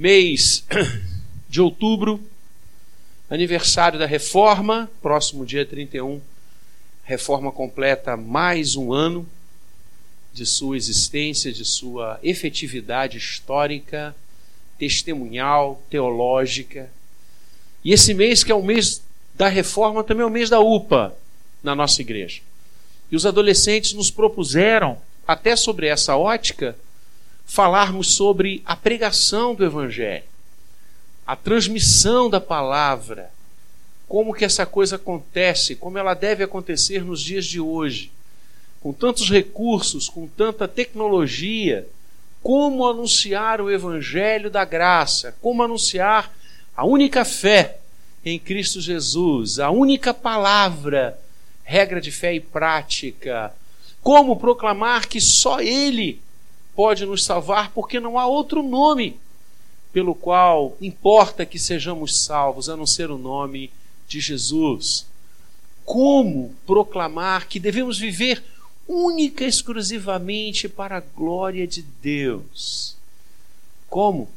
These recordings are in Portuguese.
mês de outubro, aniversário da reforma, próximo dia 31, reforma completa mais um ano de sua existência, de sua efetividade histórica, testemunhal, teológica. E esse mês, que é o mês da reforma, também é o mês da UPA na nossa igreja. E os adolescentes nos propuseram, até sobre essa ótica, falarmos sobre a pregação do Evangelho, a transmissão da palavra, como que essa coisa acontece, como ela deve acontecer nos dias de hoje com tantos recursos, com tanta tecnologia, como anunciar o Evangelho da graça, como anunciar a única fé em Cristo Jesus, a única palavra, regra de fé e prática, como proclamar que só Ele pode nos salvar, porque não há outro nome pelo qual importa que sejamos salvos, a não ser o nome de Jesus. Como proclamar que devemos viver única e exclusivamente para a glória de Deus. Como?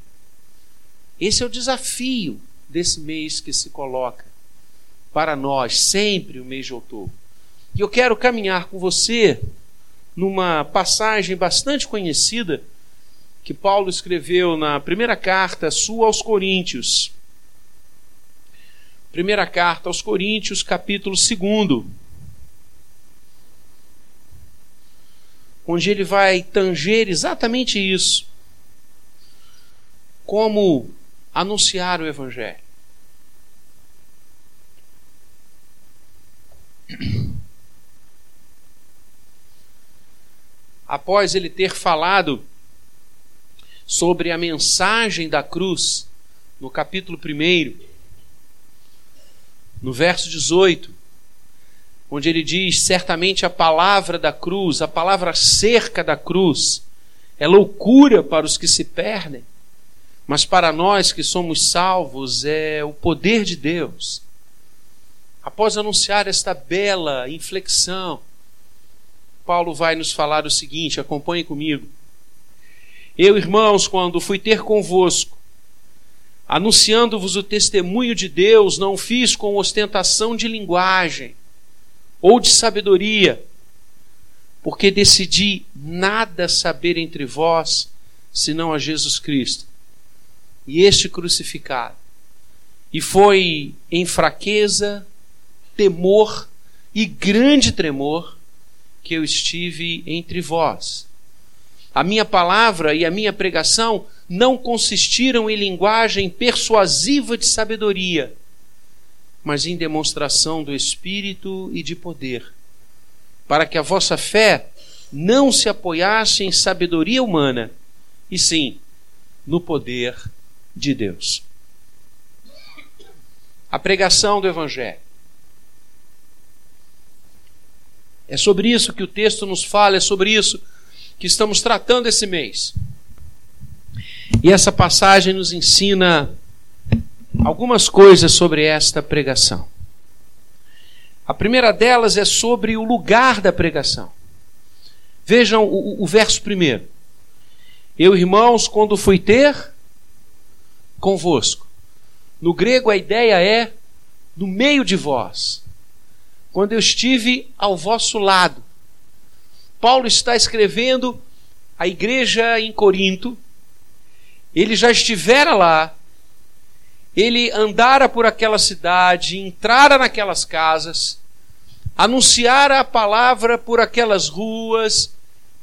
Esse é o desafio desse mês que se coloca para nós, sempre o mês de outubro. E eu quero caminhar com você numa passagem bastante conhecida que Paulo escreveu na primeira carta sua aos Coríntios. Primeira carta aos Coríntios, capítulo 2. onde ele vai tanger exatamente isso. Como anunciar o Evangelho. Após ele ter falado sobre a mensagem da cruz, no capítulo 1, no verso 18, onde ele diz: certamente a palavra da cruz, a palavra cerca da cruz, é loucura para os que se perdem, mas para nós que somos salvos é o poder de Deus. Após anunciar esta bela inflexão, Paulo vai nos falar o seguinte: acompanhe comigo. Eu, irmãos, quando fui ter convosco, anunciando-vos o testemunho de Deus, não fiz com ostentação de linguagem ou de sabedoria, porque decidi nada saber entre vós senão a Jesus Cristo e este crucificado. E foi em fraqueza, temor e grande tremor que eu estive entre vós. A minha palavra e a minha pregação não consistiram em linguagem persuasiva de sabedoria mas em demonstração do Espírito e de poder, para que a vossa fé não se apoiasse em sabedoria humana, e sim no poder de Deus. A pregação do Evangelho. É sobre isso que o texto nos fala, é sobre isso que estamos tratando esse mês. E essa passagem nos ensina algumas coisas sobre esta pregação. A primeira delas é sobre o lugar da pregação. Vejam o, o verso primeiro. Eu, irmãos, quando fui ter convosco. No grego a ideia é no meio de vós. Quando eu estive ao vosso lado. Paulo está escrevendo a igreja em Corinto. Ele já estivera lá ele andara por aquela cidade, entrara naquelas casas, anunciara a palavra por aquelas ruas,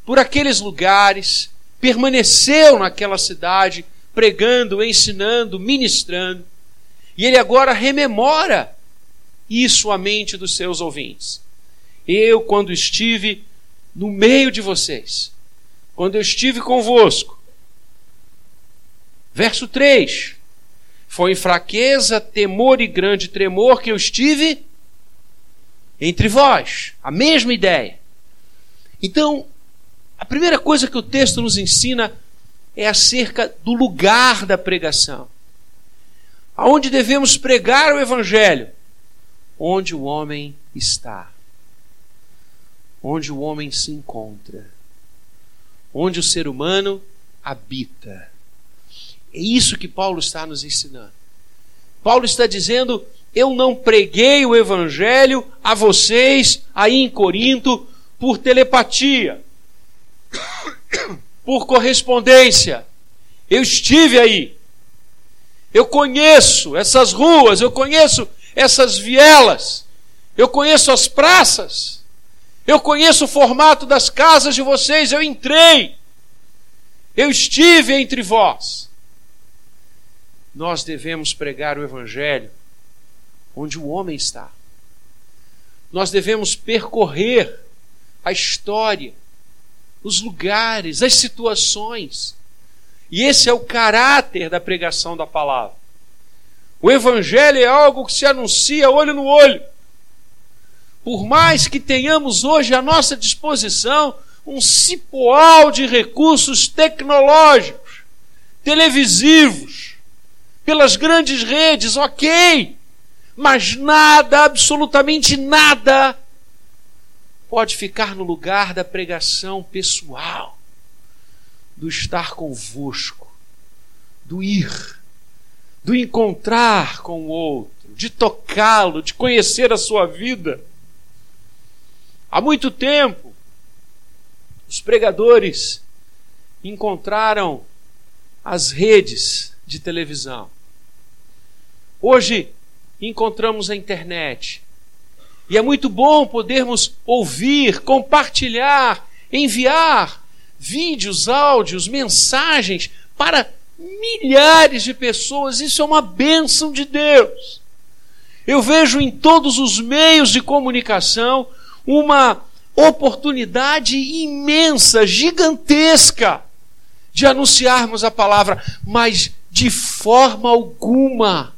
por aqueles lugares, permaneceu naquela cidade, pregando, ensinando, ministrando, e ele agora rememora isso à mente dos seus ouvintes. Eu, quando estive no meio de vocês, quando eu estive convosco, verso 3 foi em fraqueza, temor e grande tremor que eu estive entre vós. A mesma ideia. Então, a primeira coisa que o texto nos ensina é acerca do lugar da pregação. Aonde devemos pregar o Evangelho? Onde o homem está. Onde o homem se encontra. Onde o ser humano habita. É isso que Paulo está nos ensinando. Paulo está dizendo: eu não preguei o evangelho a vocês aí em Corinto por telepatia, por correspondência. Eu estive aí. Eu conheço essas ruas, eu conheço essas vielas, eu conheço as praças, eu conheço o formato das casas de vocês, eu entrei, eu estive entre vós. Nós devemos pregar o Evangelho onde o homem está. Nós devemos percorrer a história, os lugares, as situações. E esse é o caráter da pregação da palavra. O Evangelho é algo que se anuncia olho no olho. Por mais que tenhamos hoje à nossa disposição um cipoal de recursos tecnológicos, televisivos, pelas grandes redes, ok, mas nada, absolutamente nada, pode ficar no lugar da pregação pessoal, do estar convosco, do ir, do encontrar com o outro, de tocá-lo, de conhecer a sua vida. Há muito tempo, os pregadores encontraram as redes de televisão. Hoje encontramos a internet. E é muito bom podermos ouvir, compartilhar, enviar vídeos, áudios, mensagens para milhares de pessoas. Isso é uma bênção de Deus. Eu vejo em todos os meios de comunicação uma oportunidade imensa, gigantesca, de anunciarmos a palavra, mas de forma alguma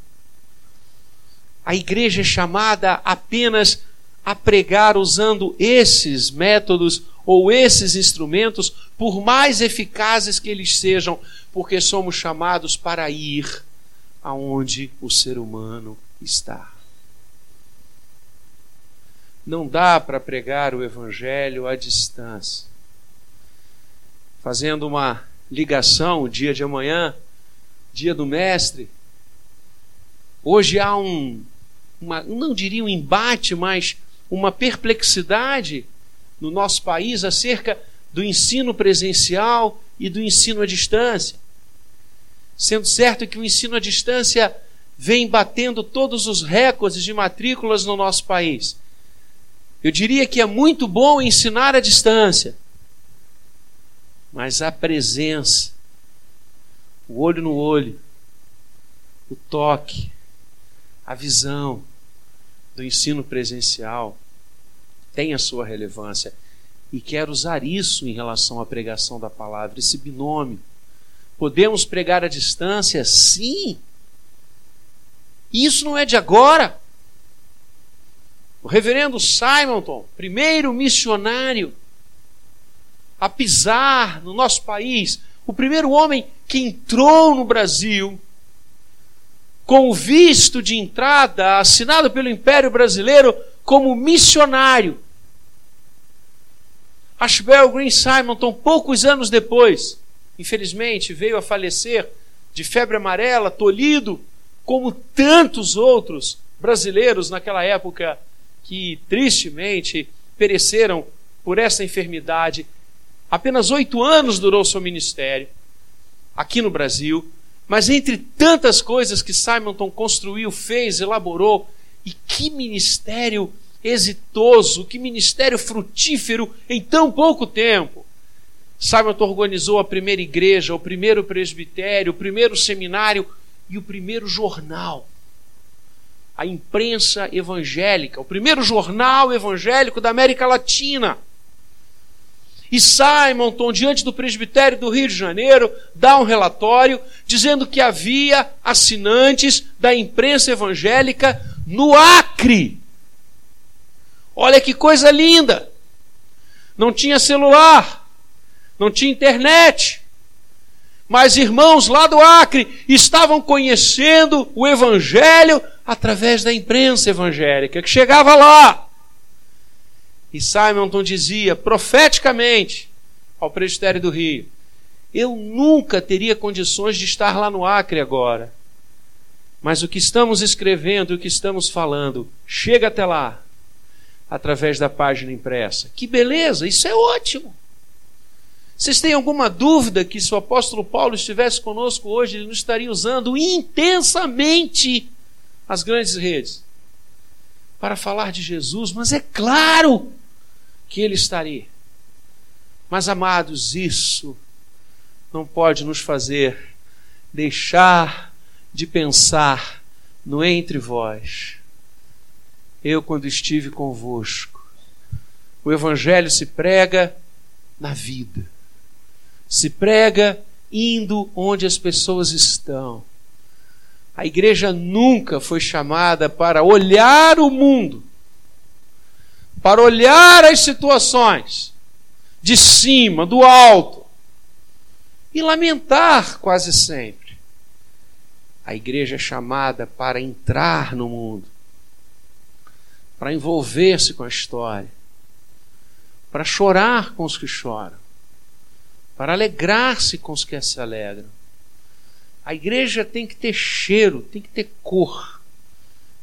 a igreja é chamada apenas a pregar usando esses métodos ou esses instrumentos, por mais eficazes que eles sejam, porque somos chamados para ir aonde o ser humano está. Não dá para pregar o Evangelho à distância. Fazendo uma ligação, o dia de amanhã, dia do Mestre, hoje há um, uma, não diria um embate, mas uma perplexidade no nosso país acerca do ensino presencial e do ensino à distância. Sendo certo que o ensino à distância vem batendo todos os recordes de matrículas no nosso país. Eu diria que é muito bom ensinar à distância, mas a presença, o olho no olho, o toque, a visão do ensino presencial tem a sua relevância. E quero usar isso em relação à pregação da palavra, esse binômio. Podemos pregar à distância? Sim. Isso não é de agora. O reverendo Simonton, primeiro missionário a pisar no nosso país, o primeiro homem que entrou no Brasil com o visto de entrada assinado pelo Império Brasileiro como missionário. Ashbel Green Simonton, poucos anos depois, infelizmente, veio a falecer de febre amarela, tolhido, como tantos outros brasileiros naquela época que tristemente pereceram por essa enfermidade. Apenas oito anos durou seu ministério aqui no Brasil, mas entre tantas coisas que Simonton construiu, fez, elaborou, e que ministério exitoso, que ministério frutífero em tão pouco tempo. Simonton organizou a primeira igreja, o primeiro presbitério, o primeiro seminário e o primeiro jornal. A imprensa evangélica, o primeiro jornal evangélico da América Latina. E Simonton, diante do presbitério do Rio de Janeiro, dá um relatório dizendo que havia assinantes da imprensa evangélica no Acre. Olha que coisa linda! Não tinha celular, não tinha internet, mas irmãos lá do Acre estavam conhecendo o Evangelho através da imprensa evangélica que chegava lá. E Simonton dizia profeticamente ao presbitério do Rio Eu nunca teria condições de estar lá no Acre agora. Mas o que estamos escrevendo o que estamos falando chega até lá através da página impressa. Que beleza, isso é ótimo. Vocês têm alguma dúvida que se o apóstolo Paulo estivesse conosco hoje, ele não estaria usando intensamente as grandes redes para falar de Jesus? Mas é claro que ele estaria. Mas, amados, isso não pode nos fazer deixar de pensar no entre vós. Eu, quando estive convosco, o Evangelho se prega na vida se prega indo onde as pessoas estão. A igreja nunca foi chamada para olhar o mundo, para olhar as situações de cima, do alto, e lamentar quase sempre. A igreja é chamada para entrar no mundo, para envolver-se com a história, para chorar com os que choram, para alegrar-se com os que se alegram. A igreja tem que ter cheiro, tem que ter cor,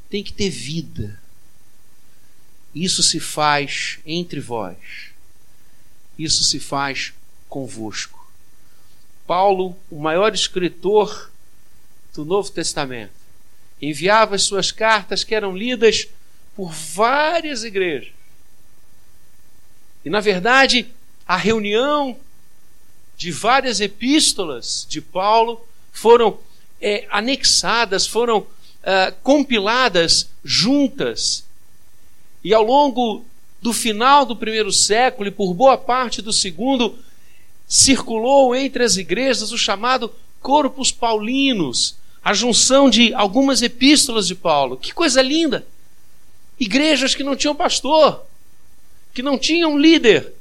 tem que ter vida. Isso se faz entre vós. Isso se faz convosco. Paulo, o maior escritor do Novo Testamento, enviava as suas cartas que eram lidas por várias igrejas. E na verdade, a reunião de várias epístolas de Paulo foram é, anexadas, foram é, compiladas juntas. E ao longo do final do primeiro século e por boa parte do segundo, circulou entre as igrejas o chamado Corpus Paulinos, a junção de algumas epístolas de Paulo. Que coisa linda! Igrejas que não tinham pastor, que não tinham líder,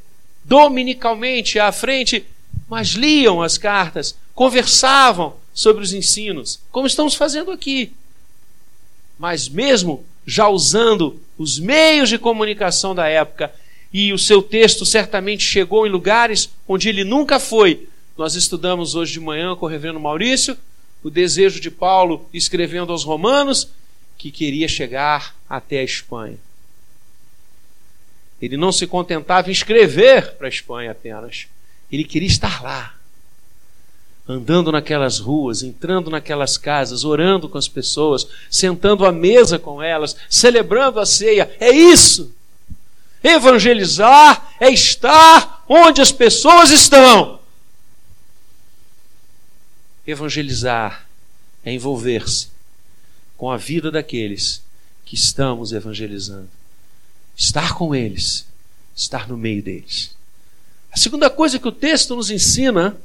dominicalmente à frente mas liam as cartas, conversavam sobre os ensinos, como estamos fazendo aqui. Mas mesmo já usando os meios de comunicação da época, e o seu texto certamente chegou em lugares onde ele nunca foi. Nós estudamos hoje de manhã com o reverendo Maurício o desejo de Paulo escrevendo aos Romanos que queria chegar até a Espanha. Ele não se contentava em escrever para a Espanha apenas, ele queria estar lá, andando naquelas ruas, entrando naquelas casas, orando com as pessoas, sentando à mesa com elas, celebrando a ceia. É isso. Evangelizar é estar onde as pessoas estão. Evangelizar é envolver-se com a vida daqueles que estamos evangelizando. Estar com eles, estar no meio deles. A segunda coisa que o texto nos ensina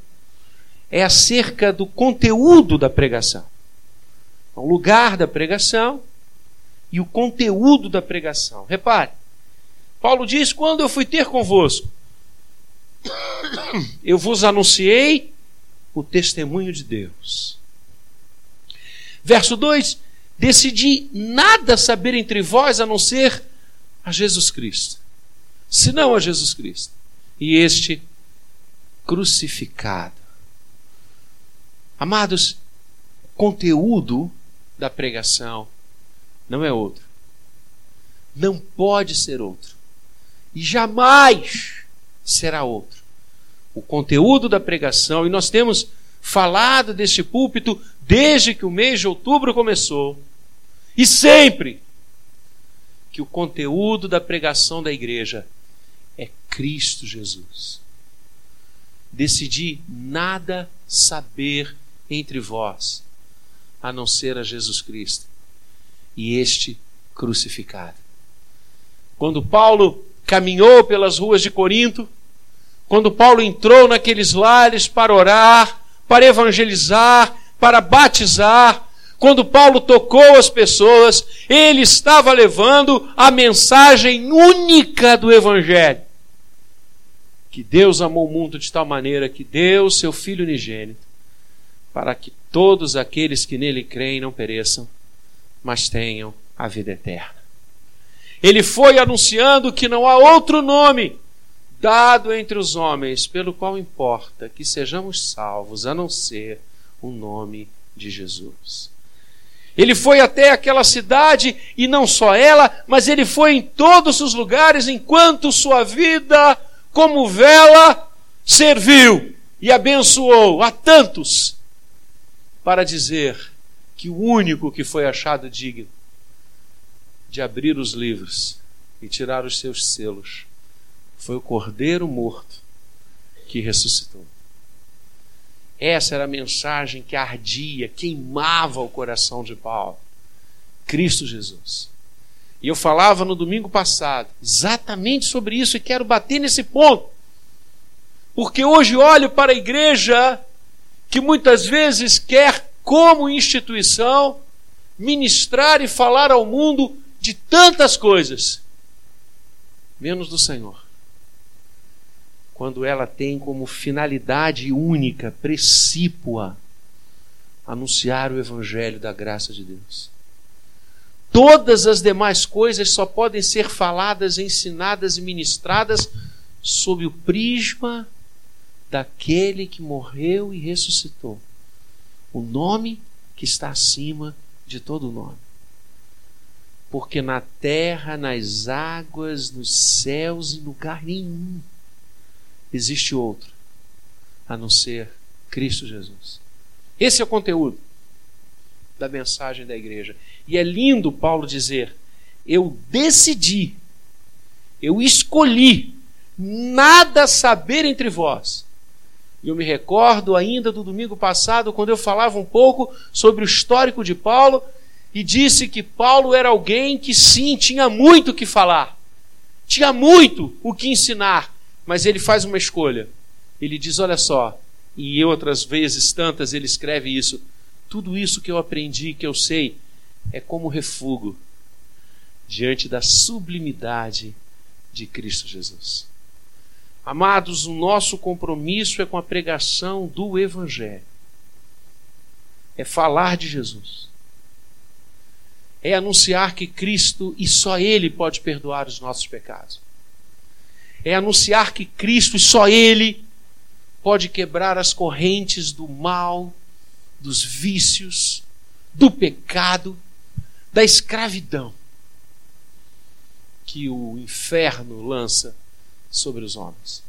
é acerca do conteúdo da pregação. O lugar da pregação e o conteúdo da pregação. Repare, Paulo diz: Quando eu fui ter convosco, eu vos anunciei o testemunho de Deus. Verso 2: Decidi nada saber entre vós a não ser a Jesus Cristo, senão a Jesus Cristo e este crucificado. Amados, o conteúdo da pregação não é outro. Não pode ser outro. E jamais será outro. O conteúdo da pregação, e nós temos falado deste púlpito desde que o mês de outubro começou, e sempre que o conteúdo da pregação da igreja é Cristo Jesus. Decidi nada saber entre vós, a não ser a Jesus Cristo e este crucificado. Quando Paulo caminhou pelas ruas de Corinto, quando Paulo entrou naqueles lares para orar, para evangelizar, para batizar, quando Paulo tocou as pessoas, ele estava levando a mensagem única do Evangelho que Deus amou o mundo de tal maneira que deu seu Filho unigênito, para que todos aqueles que nele creem não pereçam, mas tenham a vida eterna. Ele foi anunciando que não há outro nome dado entre os homens, pelo qual importa que sejamos salvos, a não ser o nome de Jesus. Ele foi até aquela cidade e não só ela, mas ele foi em todos os lugares enquanto sua vida como vela serviu e abençoou a tantos para dizer que o único que foi achado digno de abrir os livros e tirar os seus selos foi o Cordeiro morto que ressuscitou. Essa era a mensagem que ardia, queimava o coração de Paulo. Cristo Jesus. E eu falava no domingo passado exatamente sobre isso e quero bater nesse ponto. Porque hoje olho para a igreja que muitas vezes quer, como instituição, ministrar e falar ao mundo de tantas coisas, menos do Senhor quando ela tem como finalidade única, precípua, anunciar o Evangelho da graça de Deus. Todas as demais coisas só podem ser faladas, ensinadas e ministradas sob o prisma daquele que morreu e ressuscitou. O nome que está acima de todo nome. Porque na terra, nas águas, nos céus, em lugar nenhum existe outro a não ser Cristo Jesus. Esse é o conteúdo da mensagem da igreja. E é lindo Paulo dizer: eu decidi, eu escolhi nada saber entre vós. Eu me recordo ainda do domingo passado, quando eu falava um pouco sobre o histórico de Paulo e disse que Paulo era alguém que sim, tinha muito o que falar, tinha muito o que ensinar, mas ele faz uma escolha. Ele diz: Olha só, e outras vezes tantas ele escreve isso. Tudo isso que eu aprendi, que eu sei, é como refúgio diante da sublimidade de Cristo Jesus. Amados, o nosso compromisso é com a pregação do Evangelho, é falar de Jesus, é anunciar que Cristo e só Ele pode perdoar os nossos pecados é anunciar que Cristo e só Ele pode quebrar as correntes do mal, dos vícios, do pecado, da escravidão que o inferno lança sobre os homens.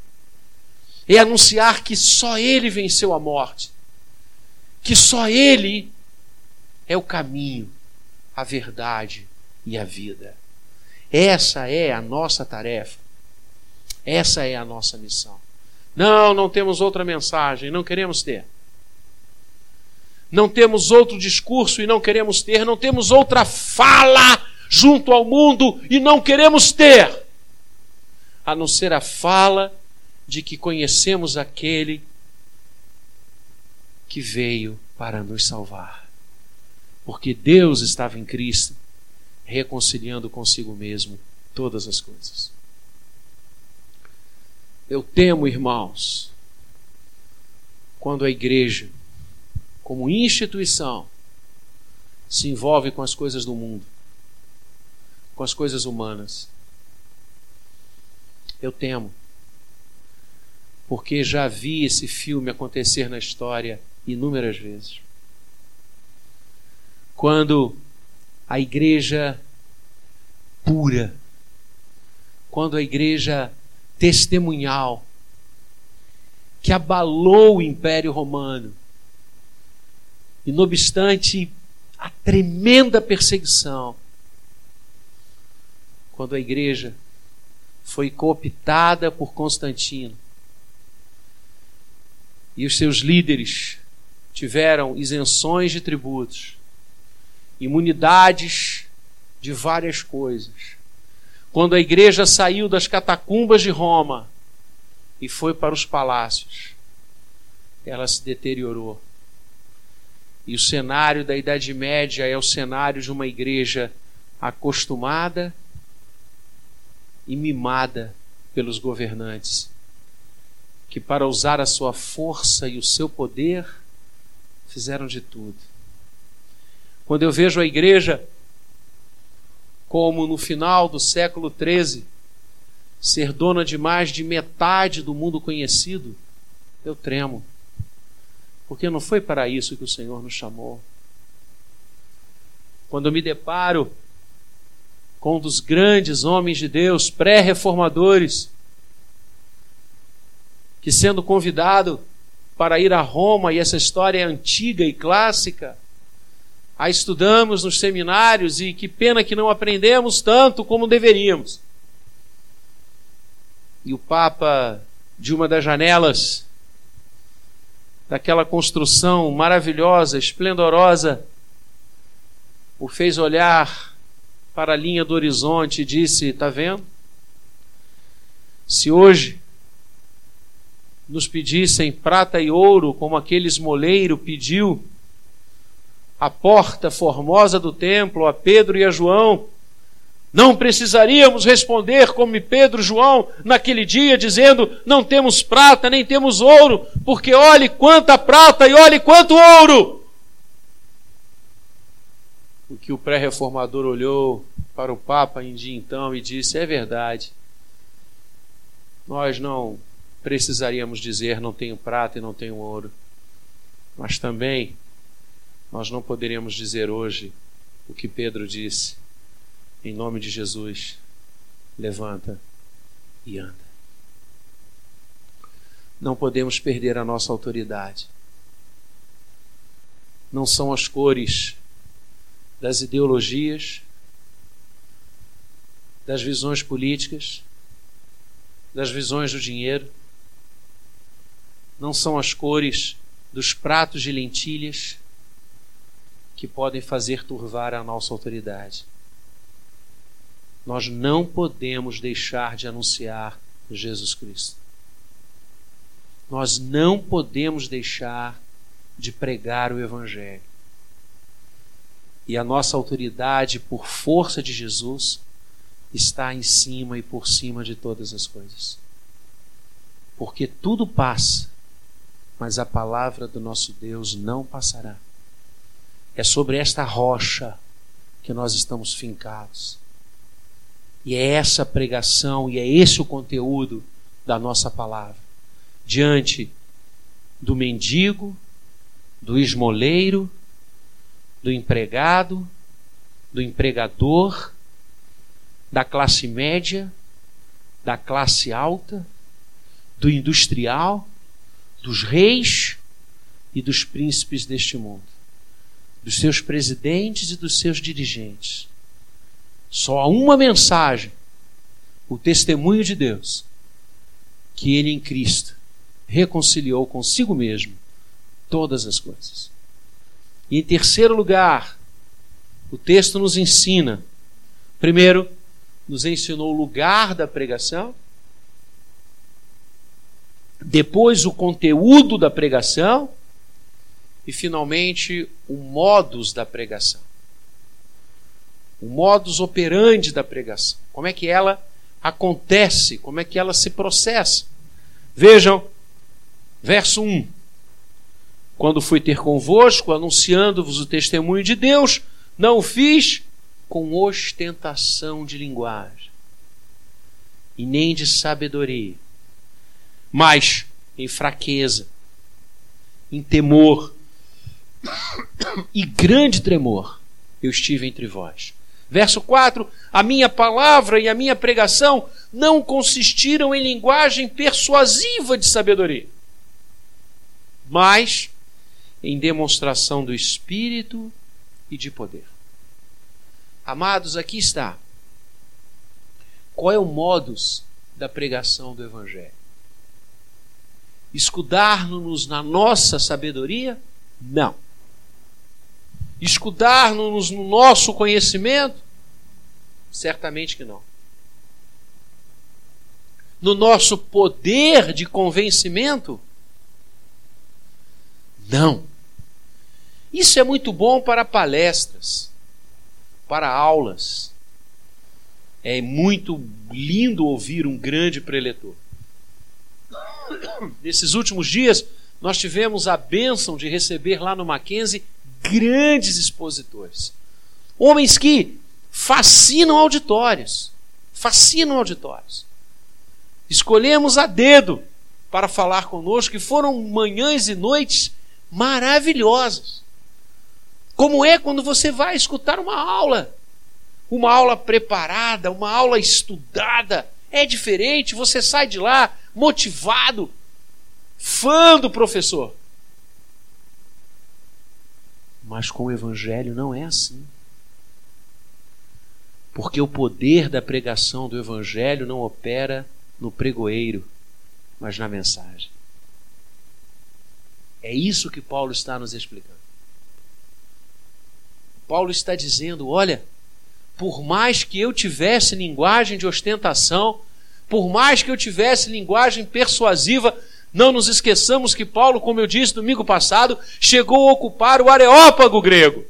É anunciar que só Ele venceu a morte, que só Ele é o caminho, a verdade e a vida. Essa é a nossa tarefa. Essa é a nossa missão. Não, não temos outra mensagem, não queremos ter. Não temos outro discurso e não queremos ter. Não temos outra fala junto ao mundo e não queremos ter. A não ser a fala de que conhecemos aquele que veio para nos salvar. Porque Deus estava em Cristo, reconciliando consigo mesmo todas as coisas. Eu temo, irmãos, quando a igreja, como instituição, se envolve com as coisas do mundo, com as coisas humanas. Eu temo, porque já vi esse filme acontecer na história inúmeras vezes. Quando a igreja pura, quando a igreja testemunhal que abalou o Império Romano. E, não obstante a tremenda perseguição, quando a igreja foi cooptada por Constantino e os seus líderes tiveram isenções de tributos, imunidades de várias coisas, quando a igreja saiu das catacumbas de Roma e foi para os palácios, ela se deteriorou. E o cenário da Idade Média é o cenário de uma igreja acostumada e mimada pelos governantes, que, para usar a sua força e o seu poder, fizeram de tudo. Quando eu vejo a igreja como no final do século XIII ser dona de mais de metade do mundo conhecido, eu tremo. Porque não foi para isso que o Senhor nos chamou. Quando eu me deparo com um dos grandes homens de Deus, pré-reformadores, que sendo convidado para ir a Roma, e essa história é antiga e clássica, a estudamos nos seminários e que pena que não aprendemos tanto como deveríamos. E o Papa, de uma das janelas daquela construção maravilhosa, esplendorosa, o fez olhar para a linha do horizonte e disse: Está vendo? Se hoje nos pedissem prata e ouro, como aquele esmoleiro pediu, a porta formosa do templo a Pedro e a João, não precisaríamos responder como Pedro e João naquele dia, dizendo: Não temos prata nem temos ouro, porque olhe quanta prata e olhe quanto ouro. O que o pré-reformador olhou para o Papa em dia então e disse: É verdade. Nós não precisaríamos dizer: Não tenho prata e não tenho ouro. Mas também nós não poderíamos dizer hoje o que Pedro disse. Em nome de Jesus, levanta e anda. Não podemos perder a nossa autoridade. Não são as cores das ideologias, das visões políticas, das visões do dinheiro, não são as cores dos pratos de lentilhas que podem fazer turvar a nossa autoridade. Nós não podemos deixar de anunciar Jesus Cristo. Nós não podemos deixar de pregar o Evangelho. E a nossa autoridade, por força de Jesus, está em cima e por cima de todas as coisas. Porque tudo passa, mas a palavra do nosso Deus não passará. É sobre esta rocha que nós estamos fincados. E é essa pregação e é esse o conteúdo da nossa palavra. Diante do mendigo, do esmoleiro, do empregado, do empregador, da classe média, da classe alta, do industrial, dos reis e dos príncipes deste mundo, dos seus presidentes e dos seus dirigentes. Só há uma mensagem, o testemunho de Deus, que ele em Cristo reconciliou consigo mesmo todas as coisas. E em terceiro lugar, o texto nos ensina, primeiro, nos ensinou o lugar da pregação, depois o conteúdo da pregação e finalmente o modus da pregação. O modus operandi da pregação. Como é que ela acontece, como é que ela se processa. Vejam, verso 1. Quando fui ter convosco, anunciando-vos o testemunho de Deus, não o fiz com ostentação de linguagem e nem de sabedoria, mas em fraqueza, em temor e grande tremor eu estive entre vós. Verso 4: A minha palavra e a minha pregação não consistiram em linguagem persuasiva de sabedoria, mas em demonstração do Espírito e de poder. Amados, aqui está. Qual é o modus da pregação do Evangelho? Escudar-nos na nossa sabedoria? Não. Escudar-nos no nosso conhecimento? Certamente que não. No nosso poder de convencimento? Não. Isso é muito bom para palestras, para aulas. É muito lindo ouvir um grande preletor. Nesses últimos dias, nós tivemos a bênção de receber lá no Mackenzie grandes expositores. Homens que fascinam auditórios. Fascinam auditórios. escolhemos a dedo para falar conosco, que foram manhãs e noites maravilhosas. Como é quando você vai escutar uma aula, uma aula preparada, uma aula estudada. É diferente, você sai de lá motivado, fã do professor. Mas com o Evangelho não é assim. Porque o poder da pregação do Evangelho não opera no pregoeiro, mas na mensagem. É isso que Paulo está nos explicando. Paulo está dizendo: olha, por mais que eu tivesse linguagem de ostentação, por mais que eu tivesse linguagem persuasiva, não nos esqueçamos que Paulo, como eu disse domingo passado, chegou a ocupar o areópago grego.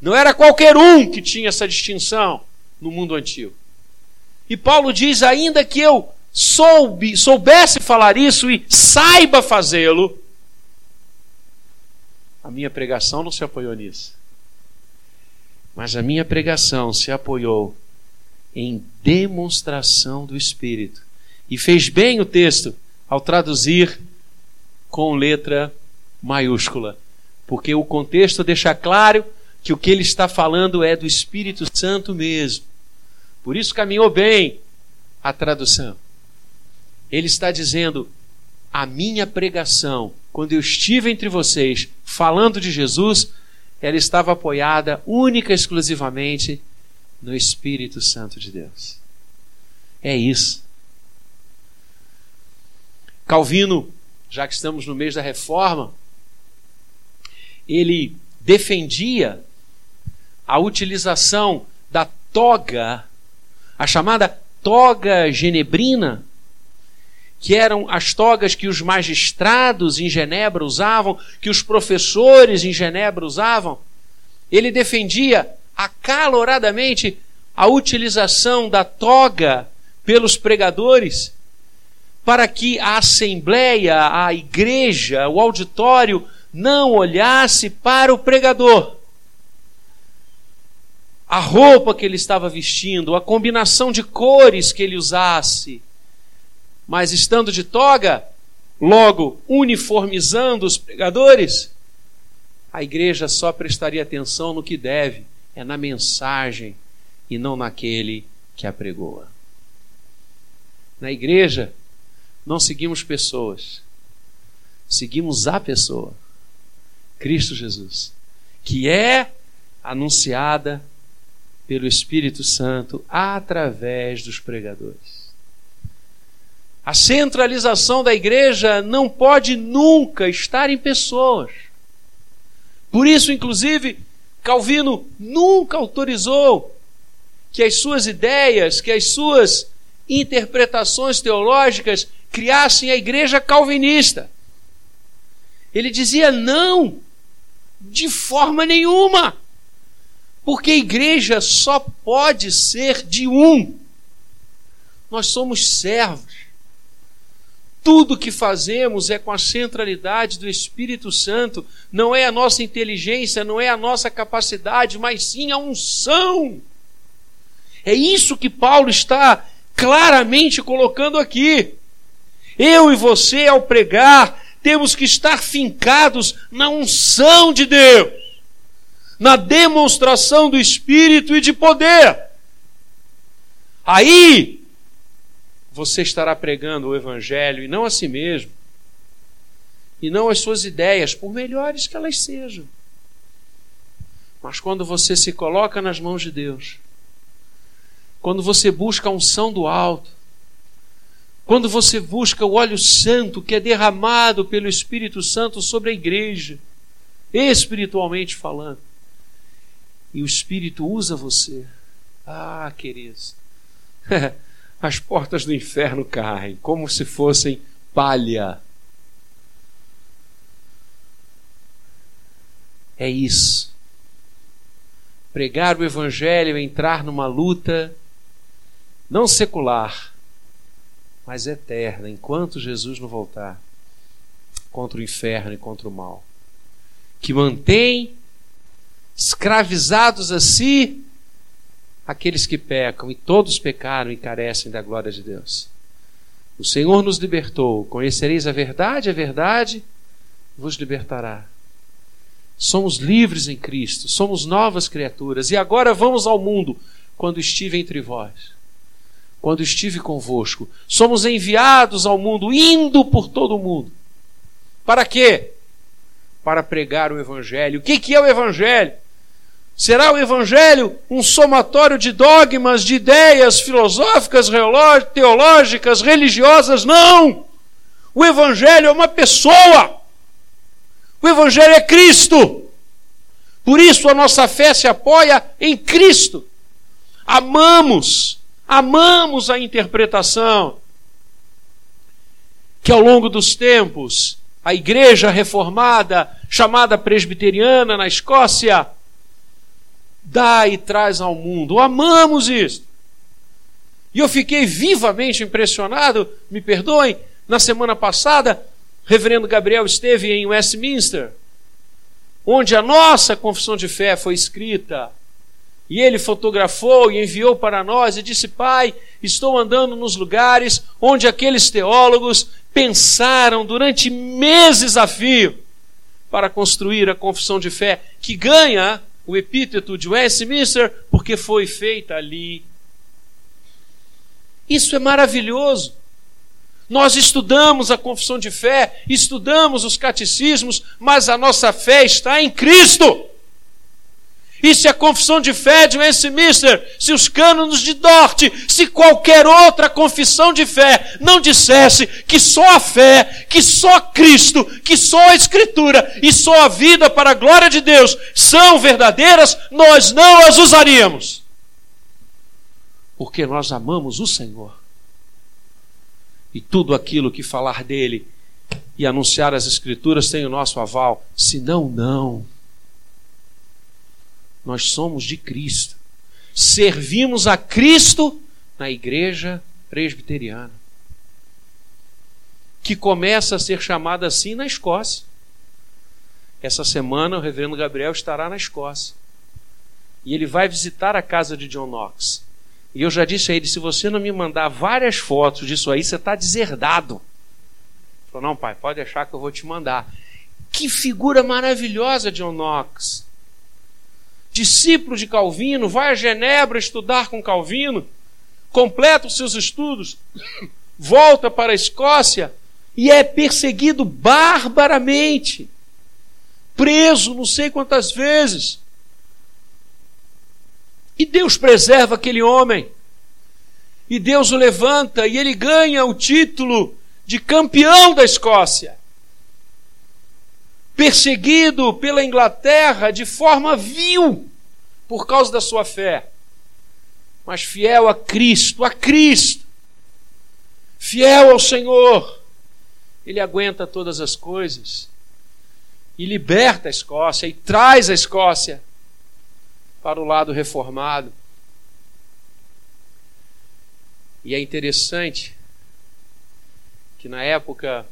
Não era qualquer um que tinha essa distinção no mundo antigo. E Paulo diz: ainda que eu soube, soubesse falar isso e saiba fazê-lo, a minha pregação não se apoiou nisso. Mas a minha pregação se apoiou em demonstração do Espírito. E fez bem o texto ao traduzir com letra maiúscula, porque o contexto deixa claro que o que ele está falando é do Espírito Santo mesmo. Por isso caminhou bem a tradução. Ele está dizendo: a minha pregação, quando eu estive entre vocês falando de Jesus, ela estava apoiada única e exclusivamente no Espírito Santo de Deus. É isso. Calvino, já que estamos no mês da reforma, ele defendia a utilização da toga, a chamada toga genebrina, que eram as togas que os magistrados em Genebra usavam, que os professores em Genebra usavam. Ele defendia acaloradamente a utilização da toga pelos pregadores, para que a assembleia, a igreja, o auditório não olhasse para o pregador. A roupa que ele estava vestindo, a combinação de cores que ele usasse, mas estando de toga, logo uniformizando os pregadores, a igreja só prestaria atenção no que deve, é na mensagem e não naquele que a pregoa. Na igreja, não seguimos pessoas, seguimos a pessoa, Cristo Jesus, que é anunciada pelo Espírito Santo através dos pregadores. A centralização da igreja não pode nunca estar em pessoas. Por isso, inclusive, Calvino nunca autorizou que as suas ideias, que as suas interpretações teológicas criassem a igreja calvinista. Ele dizia não, de forma nenhuma, porque a igreja só pode ser de um. Nós somos servos. Tudo que fazemos é com a centralidade do Espírito Santo, não é a nossa inteligência, não é a nossa capacidade, mas sim a unção. É isso que Paulo está claramente colocando aqui. Eu e você, ao pregar, temos que estar fincados na unção de Deus, na demonstração do Espírito e de poder. Aí você estará pregando o Evangelho e não a si mesmo, e não as suas ideias, por melhores que elas sejam. Mas quando você se coloca nas mãos de Deus, quando você busca a unção do alto, quando você busca o óleo santo que é derramado pelo Espírito Santo sobre a igreja, espiritualmente falando, e o Espírito usa você, ah, queridos, as portas do inferno caem, como se fossem palha. É isso. Pregar o Evangelho entrar numa luta não secular, mas eterna, enquanto Jesus não voltar, contra o inferno e contra o mal, que mantém escravizados a si aqueles que pecam, e todos pecaram e carecem da glória de Deus. O Senhor nos libertou. Conhecereis a verdade, a verdade vos libertará. Somos livres em Cristo, somos novas criaturas. E agora vamos ao mundo quando estive entre vós, quando estive convosco. Somos enviados ao mundo, indo por todo o mundo. Para quê? Para pregar o Evangelho. O que, é o Evangelho? Será o Evangelho um somatório de dogmas, de ideias filosóficas, teológicas, religiosas? Não! O Evangelho é uma pessoa. O Evangelho é Cristo. Por isso a nossa fé se apoia em Cristo. Amamos, amamos a interpretação que ao longo dos tempos a igreja reformada, chamada presbiteriana na Escócia, dá e traz ao mundo. Amamos isso. E eu fiquei vivamente impressionado, me perdoem, na semana passada, Reverendo Gabriel esteve em Westminster, onde a nossa confissão de fé foi escrita. E ele fotografou e enviou para nós e disse: Pai, estou andando nos lugares onde aqueles teólogos pensaram durante meses a fio para construir a confissão de fé, que ganha o epíteto de Westminster porque foi feita ali. Isso é maravilhoso. Nós estudamos a confissão de fé, estudamos os catecismos, mas a nossa fé está em Cristo. E se a confissão de fé de Westminster, se os cânones de Dort, se qualquer outra confissão de fé não dissesse que só a fé, que só Cristo, que só a Escritura e só a vida para a glória de Deus são verdadeiras, nós não as usaríamos. Porque nós amamos o Senhor e tudo aquilo que falar dele e anunciar as Escrituras tem o nosso aval. Se não, não. Nós somos de Cristo. Servimos a Cristo na igreja presbiteriana, que começa a ser chamada assim na Escócia. Essa semana o reverendo Gabriel estará na Escócia. E ele vai visitar a casa de John Knox. E eu já disse a ele: se você não me mandar várias fotos disso aí, você está deserdado. Ele falou: não, pai, pode deixar que eu vou te mandar. Que figura maravilhosa, John Knox. Discípulo de Calvino, vai a Genebra estudar com Calvino, completa os seus estudos, volta para a Escócia e é perseguido barbaramente, preso não sei quantas vezes e Deus preserva aquele homem. E Deus o levanta e ele ganha o título de campeão da Escócia. Perseguido pela Inglaterra de forma vil por causa da sua fé, mas fiel a Cristo, a Cristo, fiel ao Senhor, ele aguenta todas as coisas e liberta a Escócia e traz a Escócia para o lado reformado. E é interessante que na época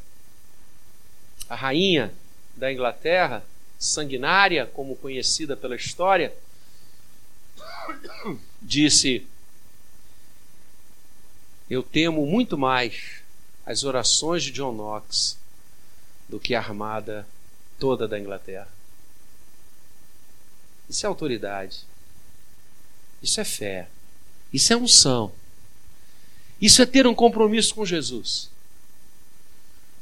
a rainha da Inglaterra, sanguinária, como conhecida pela história, disse: Eu temo muito mais as orações de John Knox do que a armada toda da Inglaterra. Isso é autoridade. Isso é fé. Isso é unção. Isso é ter um compromisso com Jesus,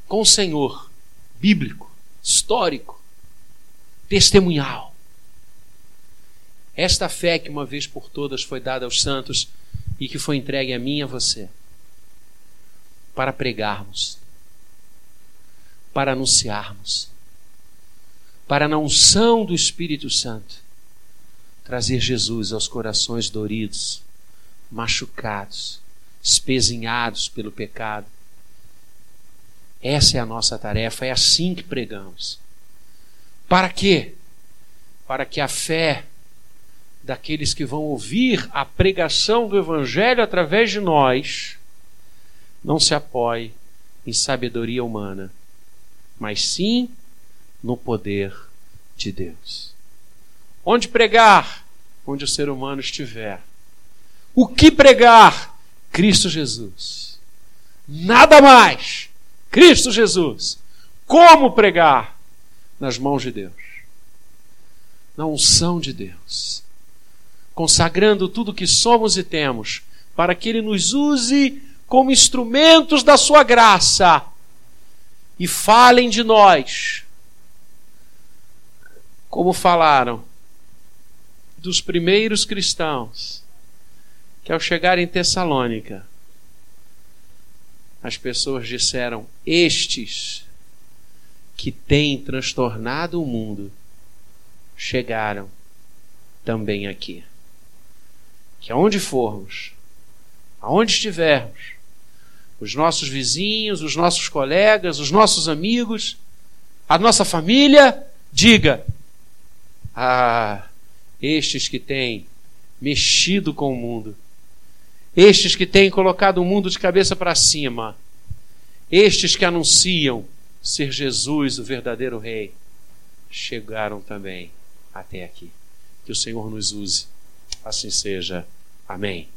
com o Senhor, bíblico, histórico, testemunhal. Esta fé que uma vez por todas foi dada aos santos e que foi entregue a mim e a você, para pregarmos, para anunciarmos, para a unção do Espírito Santo trazer Jesus aos corações doridos, machucados, espezinhados pelo pecado. Essa é a nossa tarefa, é assim que pregamos. Para quê? Para que a fé daqueles que vão ouvir a pregação do Evangelho através de nós não se apoie em sabedoria humana, mas sim no poder de Deus. Onde pregar? Onde o ser humano estiver. O que pregar? Cristo Jesus. nada mais. Cristo Jesus. Como pregar? Nas mãos de Deus. Na unção de Deus. Consagrando tudo que somos e temos, para que Ele nos use como instrumentos da Sua graça e falem de nós, como falaram dos primeiros cristãos, que ao chegar em Tessalônica, as pessoas disseram: Estes que têm transtornado o mundo chegaram também aqui. Que aonde formos, aonde estivermos, os nossos vizinhos, os nossos colegas, os nossos amigos, a nossa família, diga: Ah, estes que têm mexido com o mundo, estes que têm colocado o mundo de cabeça para cima, estes que anunciam ser Jesus o verdadeiro Rei, chegaram também até aqui. Que o Senhor nos use. Assim seja. Amém.